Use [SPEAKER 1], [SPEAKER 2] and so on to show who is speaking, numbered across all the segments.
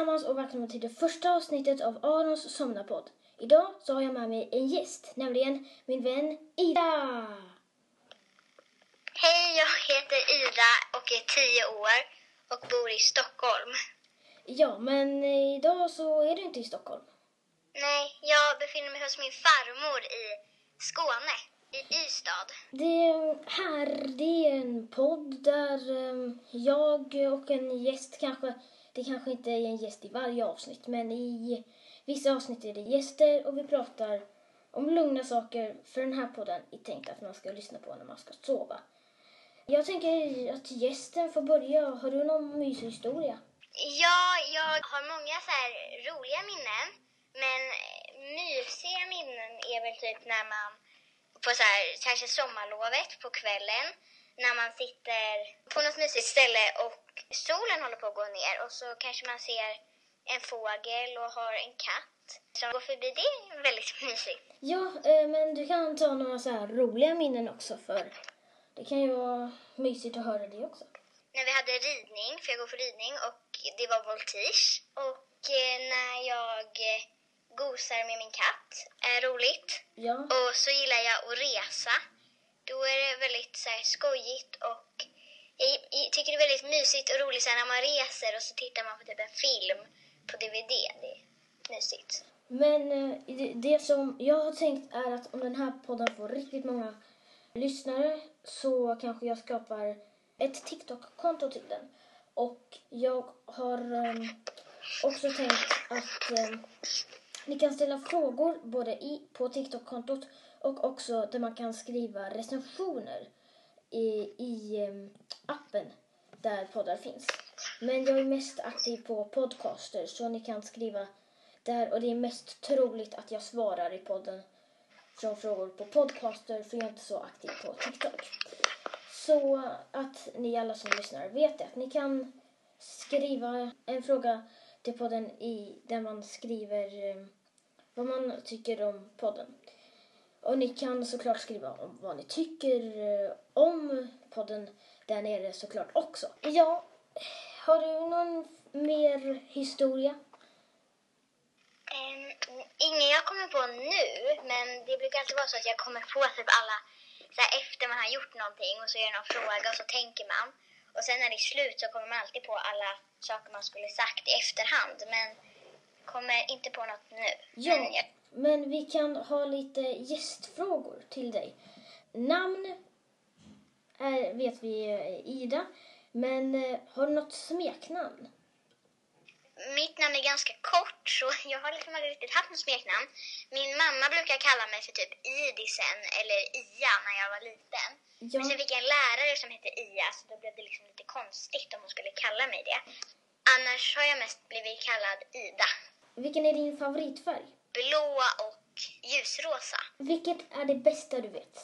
[SPEAKER 1] allesammans och välkomna till det första avsnittet av Arons somnarpodd. Idag så har jag med mig en gäst, nämligen min vän Ida.
[SPEAKER 2] Hej, jag heter Ida och är tio år och bor i Stockholm.
[SPEAKER 1] Ja, men idag så är du inte i Stockholm.
[SPEAKER 2] Nej, jag befinner mig hos min farmor i Skåne, i Ystad.
[SPEAKER 1] Det här, det är en podd där eh, jag och en gäst kanske, det kanske inte är en gäst i varje avsnitt, men i vissa avsnitt är det gäster och vi pratar om lugna saker för den här podden är tänkt att man ska lyssna på när man ska sova. Jag tänker att gästen får börja. Har du någon mysig historia?
[SPEAKER 2] Ja, jag har många så här roliga minnen, men eh, mysiga minnen är väl typ när man på så här, kanske sommarlovet på kvällen när man sitter på något mysigt ställe och solen håller på att gå ner och så kanske man ser en fågel och har en katt som går förbi. Det är väldigt mysigt.
[SPEAKER 1] Ja, eh, men du kan ta några så här roliga minnen också för det kan ju vara mysigt att höra det också.
[SPEAKER 2] När vi hade ridning, för jag går för ridning och det var voltige. Och eh, när jag eh, gosar med min katt är roligt.
[SPEAKER 1] Ja.
[SPEAKER 2] Och så gillar jag att resa. Då är det väldigt så här, skojigt och jag, jag tycker det är väldigt mysigt och roligt så här, när man reser och så tittar man på typ en film på DVD. Det är mysigt.
[SPEAKER 1] Men eh, det- som jag har tänkt är att om den här podden får riktigt många lyssnare så kanske jag skapar ett TikTok-konto till den. Och jag har ehm, också tänkt att ehm, ni kan ställa frågor både i, på TikTok-kontot och också där man kan skriva recensioner i, i ehm, appen där poddar finns. Men jag är mest aktiv på podcaster så ni kan skriva där och det är mest troligt att jag svarar i podden från frågor på podcaster för jag är inte så aktiv på TikTok. Så att ni alla som lyssnar vet det, att ni kan skriva en fråga till podden i, där man skriver ehm, vad man tycker om podden. Och ni kan såklart skriva om vad ni tycker eh, om podden där nere såklart också. Ja, har du någon mer historia?
[SPEAKER 2] Um, ingen jag kommer på nu, men det brukar alltid vara så att jag kommer på typ alla så här, efter man har gjort någonting och så är det någon fråga och så tänker man. Och sen när det är slut så kommer man alltid på alla saker man skulle sagt i efterhand. Men kommer inte på något nu.
[SPEAKER 1] Ja,
[SPEAKER 2] Men jag,
[SPEAKER 1] men vi kan ha lite gästfrågor till dig. Namn är, vet vi är Ida, men eh, har du något smeknamn?
[SPEAKER 2] mitt namn är ganska kort så jag har liksom aldrig riktigt haft något smeknamn. Min mamma brukar kalla mig för typ Idisen eller Ia när jag var liten.
[SPEAKER 1] Ja,
[SPEAKER 2] Men sen fick jag en lärare som hette Ia så då blev det liksom lite konstigt om hon skulle kalla mig det. Annars har jag mest blivit kallad Ida.
[SPEAKER 1] vilken är din favoritfärg?
[SPEAKER 2] Blå och ljusrosa.
[SPEAKER 1] Vilket är det bästa du vet?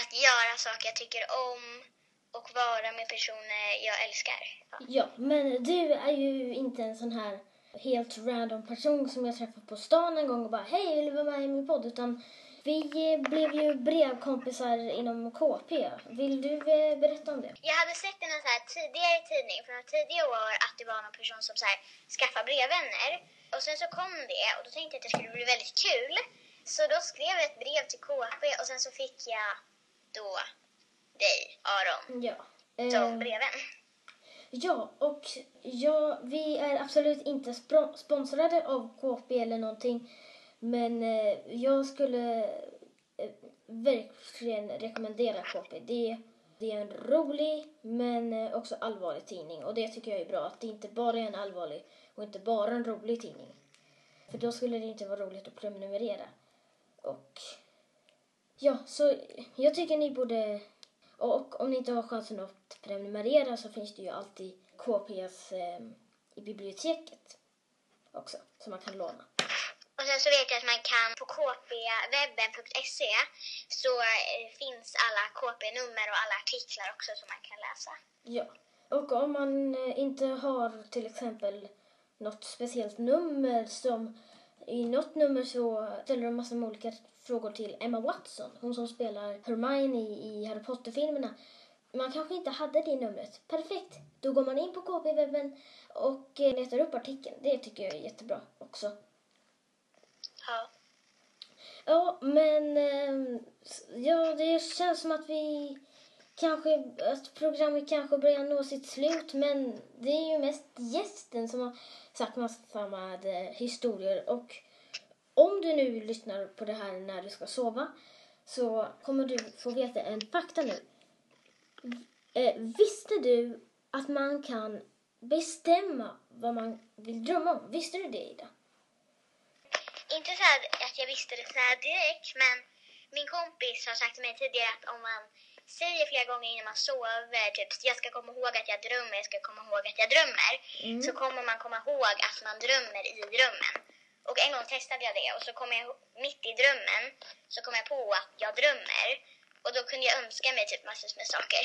[SPEAKER 2] Att göra saker jag tycker om och vara med personer jag älskar. Ja.
[SPEAKER 1] Ja, men du är ju inte en sån här helt random person som jag träffade på stan en gång och bara hej, vill du vara med i min podd? Utan vi blev ju brevkompisar inom KP. Vill du eh, berätta om det?
[SPEAKER 2] Jag hade sett i någon så tidigare tidning från några tidiga år att det var någon person som så här skaffade brevvänner. Och sen så kom det och då tänkte jag att det skulle bli väldigt kul. Så då skrev jag ett brev till KP och sen så fick jag då dig, Aron,
[SPEAKER 1] Ja.
[SPEAKER 2] som
[SPEAKER 1] Eh,
[SPEAKER 2] brevvän.
[SPEAKER 1] Ja, och ja, vi är absolut inte sponsrade av KP eller någonting. Men eh, jag skulle eh, verkligen rekommendera KP. Det, det är en rolig men eh, också allvarlig tidning. Och det tycker jag är bra, att det inte bara är en allvarlig och inte bara en rolig tidning. För då skulle det inte vara roligt att prenumerera. Och ja, så jag tycker ni borde och om ni inte har chansen att prenumerera så finns det ju alltid KPS eh, i biblioteket också som man kan låna.
[SPEAKER 2] Och sen så vet jag att man kan på kpwebben.se så eh, finns alla KP-nummer och alla artiklar också som man kan läsa.
[SPEAKER 1] Ja, och om man eh, inte har till exempel något speciellt nummer som i något nummer så ställer de massor med olika frågor till Emma Watson, hon som spelar Hermione i Harry Potter-filmerna. man kanske inte hade det numret. Perfekt! Då går man in på KP-webben och eh, letar upp artikeln. Det tycker jag är jättebra också.
[SPEAKER 2] Ja.
[SPEAKER 1] Men ehm, ja, det känns som att vi kanske, att programmet kanske börjar nå sitt slut, men det är ju mest gästen som har sagt massa med eh, historier och om du nu lyssnar på det här när du ska sova så kommer du få veta en fakta nu. Eh, visste du att man kan bestämma vad man vill drömma om? Visste du det, Ida?
[SPEAKER 2] Inte så här att jag visste det så här direkt, men min kompis har sagt till mig tidigare att om man säger flera gånger innan man sover, typ jag ska komma ihåg att jag drömmer, jag ska komma ihåg att jag drömmer,
[SPEAKER 1] Mm.
[SPEAKER 2] så kommer man komma ihåg att man drömmer i drömmen. Och en gång testade jag det och så kom jag mitt i drömmen så kom jag på att jag drömmer. Och då kunde jag önska mig typ massor med saker.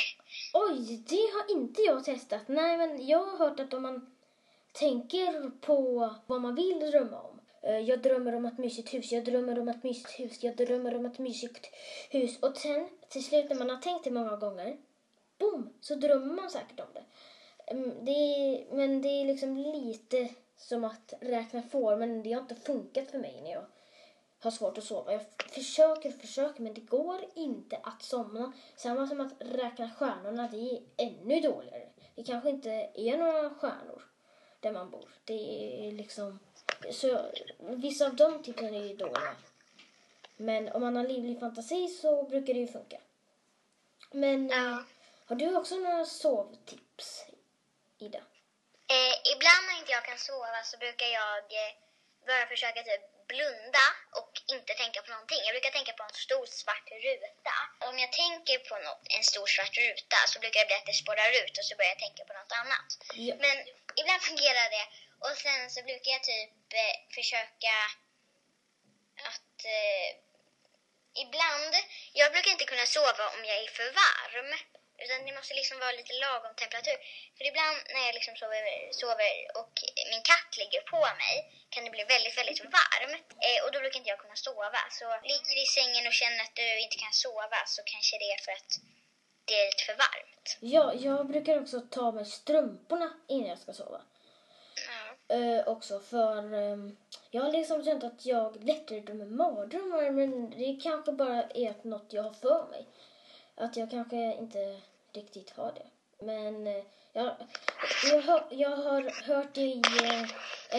[SPEAKER 1] Oj, det har inte jag testat. Nej, men jag har hört att om man tänker på vad man vill drömma om. Eh, jag drömmer om ett mysigt hus, jag drömmer om ett mysigt hus, jag drömmer om ett mysigt hus. Och sen till slut när man har tänkt det många gånger, boom, så drömmer man säkert om det. Mm, det är, men det är liksom lite som att räkna får, men det har inte funkat för mig när jag har svårt att sova. Jag försöker och försöker men det går inte att somna. Samma som att räkna stjärnorna, det är ännu dåligare. Det kanske inte är några stjärnor där man bor. Det är liksom... Så vissa av de tipsen är ju dåliga. Men om man har livlig fantasi så brukar det ju funka. Men eh,
[SPEAKER 2] Ja.
[SPEAKER 1] har du också några sovtips, Ida?
[SPEAKER 2] Eh, ibland när inte jag kan sova så brukar jag eh, bara försöka typ blunda och inte tänka på någonting. Jag brukar tänka på en stor svart ruta. Om jag tänker på något, en stor svart ruta så brukar det bli att det spårar ut och så börjar jag tänka på något annat.
[SPEAKER 1] Ja.
[SPEAKER 2] Men ibland fungerar det. Och sen så brukar jag typ eh, försöka att eh, ibland, jag brukar inte kunna sova om jag är för varm. Utan det måste liksom vara lite lagom temperatur. För ibland när jag liksom sover, sover och min katt ligger på mig kan det bli väldigt, väldigt varmt. Eh, och då brukar inte jag kunna sova. Så ligger du i sängen och känner att du inte kan sova så kanske det är för att det är lite för varmt.
[SPEAKER 1] Ja, jag brukar också ta med strumporna innan jag ska sova. Eh, också för eh, jag har liksom känt att jag lättare drömmer mardrömmar men det kanske bara är något jag har för mig. Att jag kanske inte riktigt har det. Men eh, jag, jag, har, jag har hört i eh,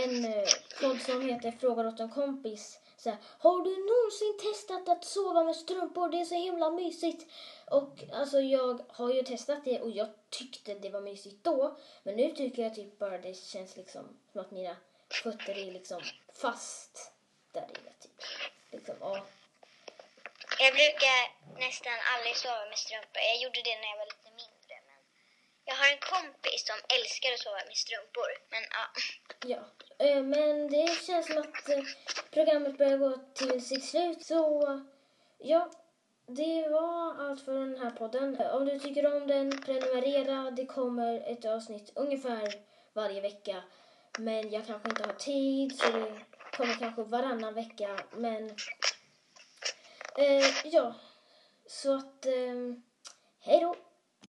[SPEAKER 1] en eh, podd som heter Frågar åt en kompis. Så här, har du någonsin testat att sova med strumpor? Det är så himla mysigt. Och alltså jag har ju testat det och jag tyckte det var mysigt då. Men nu tycker jag typ bara det känns liksom som att mina fötter är liksom fast där inne typ. Liksom, ja.
[SPEAKER 2] Jag brukar nästan aldrig sova med strumpor. Jag gjorde det när jag var liten jag har en kompis som älskar att sova med strumpor. Men ja.
[SPEAKER 1] Ja, eh, men det känns som att eh, programmet börjar gå till sitt slut. Så ja, det var allt för den här podden. Eh, om du tycker om den, prenumerera. Det kommer ett avsnitt ungefär varje vecka. Men jag kanske inte har tid, så det kommer kanske varannan vecka. Men eh, ja, så att eh, hej då!